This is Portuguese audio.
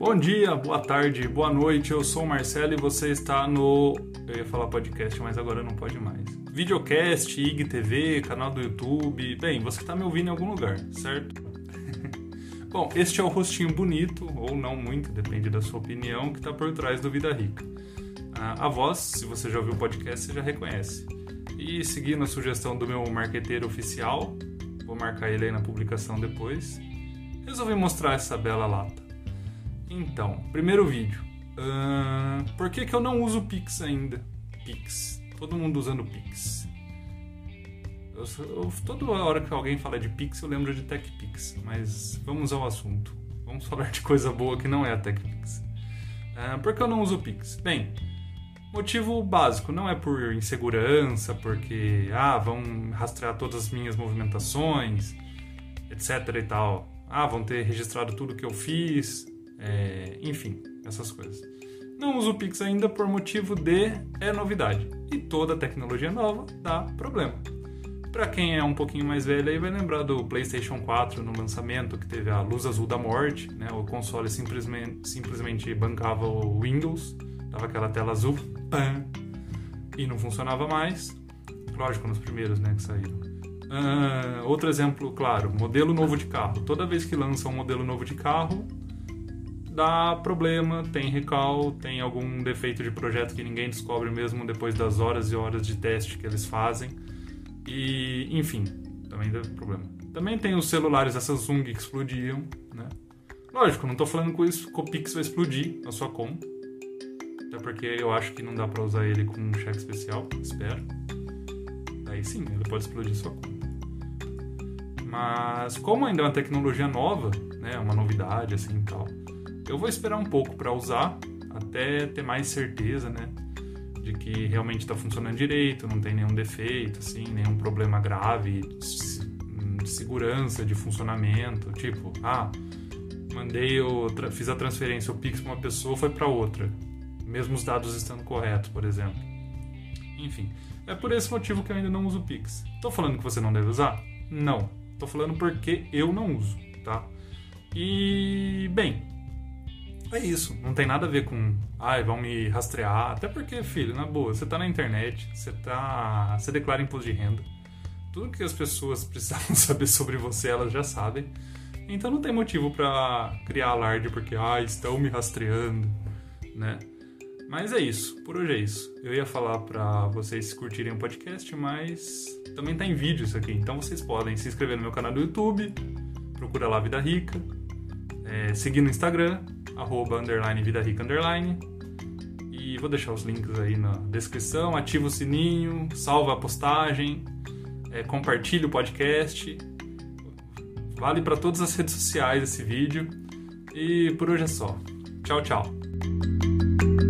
Bom dia, boa tarde, boa noite. Eu sou o Marcelo e você está no. Eu ia falar podcast, mas agora não pode mais. Videocast, IGTV, canal do YouTube. Bem, você está me ouvindo em algum lugar, certo? Bom, este é o rostinho bonito, ou não muito, depende da sua opinião, que está por trás do Vida Rica. A voz, se você já ouviu o podcast, você já reconhece. E seguindo a sugestão do meu marqueteiro oficial, vou marcar ele aí na publicação depois, resolvi mostrar essa bela lata. Então, primeiro vídeo. Uh, por que, que eu não uso Pix ainda? Pix. Todo mundo usando Pix. Eu, eu, toda hora que alguém fala de Pix, eu lembro de TechPix. Mas vamos ao assunto. Vamos falar de coisa boa que não é a TechPix. Uh, por que eu não uso Pix? Bem, motivo básico. Não é por insegurança, porque ah, vão rastrear todas as minhas movimentações, etc e tal. Ah, vão ter registrado tudo que eu fiz. É, enfim, essas coisas. Não uso o Pix ainda por motivo de é novidade. E toda tecnologia nova dá problema. Para quem é um pouquinho mais velho aí vai lembrar do PlayStation 4 no lançamento, que teve a luz azul da morte, né? O console simplesmente, simplesmente bancava o Windows, dava aquela tela azul, pam, e não funcionava mais. Lógico, nos primeiros, né, que saíram. Uh, outro exemplo, claro, modelo novo de carro. Toda vez que lança um modelo novo de carro, dá problema, tem recal, tem algum defeito de projeto que ninguém descobre mesmo depois das horas e horas de teste que eles fazem. E, enfim, também dá problema. Também tem os celulares da Samsung que explodiam, né? Lógico, não estou falando que o Pix vai explodir na sua conta. Até porque eu acho que não dá para usar ele com um cheque especial, espero. Aí sim, ele pode explodir sua conta. Mas como ainda é uma tecnologia nova, né, uma novidade assim e tal, eu vou esperar um pouco para usar, até ter mais certeza, né? De que realmente está funcionando direito, não tem nenhum defeito, assim, nenhum problema grave de segurança, de funcionamento. Tipo, ah, mandei, eu fiz a transferência, o Pix para uma pessoa foi para outra, mesmo os dados estando corretos, por exemplo. Enfim, é por esse motivo que eu ainda não uso o Pix. Tô falando que você não deve usar? Não. Tô falando porque eu não uso, tá? E, bem, é isso, não tem nada a ver com, ai, vão me rastrear. Até porque, filho, na boa, você tá na internet, você tá. Você declara imposto de renda. Tudo que as pessoas precisavam saber sobre você, elas já sabem. Então não tem motivo para criar alarde porque, ah, estão me rastreando, né? Mas é isso, por hoje é isso. Eu ia falar para vocês curtirem o podcast, mas também tá em vídeo isso aqui. Então vocês podem se inscrever no meu canal do YouTube, procura lá Vida Rica, é, seguir no Instagram, arroba, underline, vida rica, underline. E vou deixar os links aí na descrição. Ativa o sininho, salva a postagem, é, compartilha o podcast. Vale para todas as redes sociais esse vídeo. E por hoje é só. Tchau, tchau.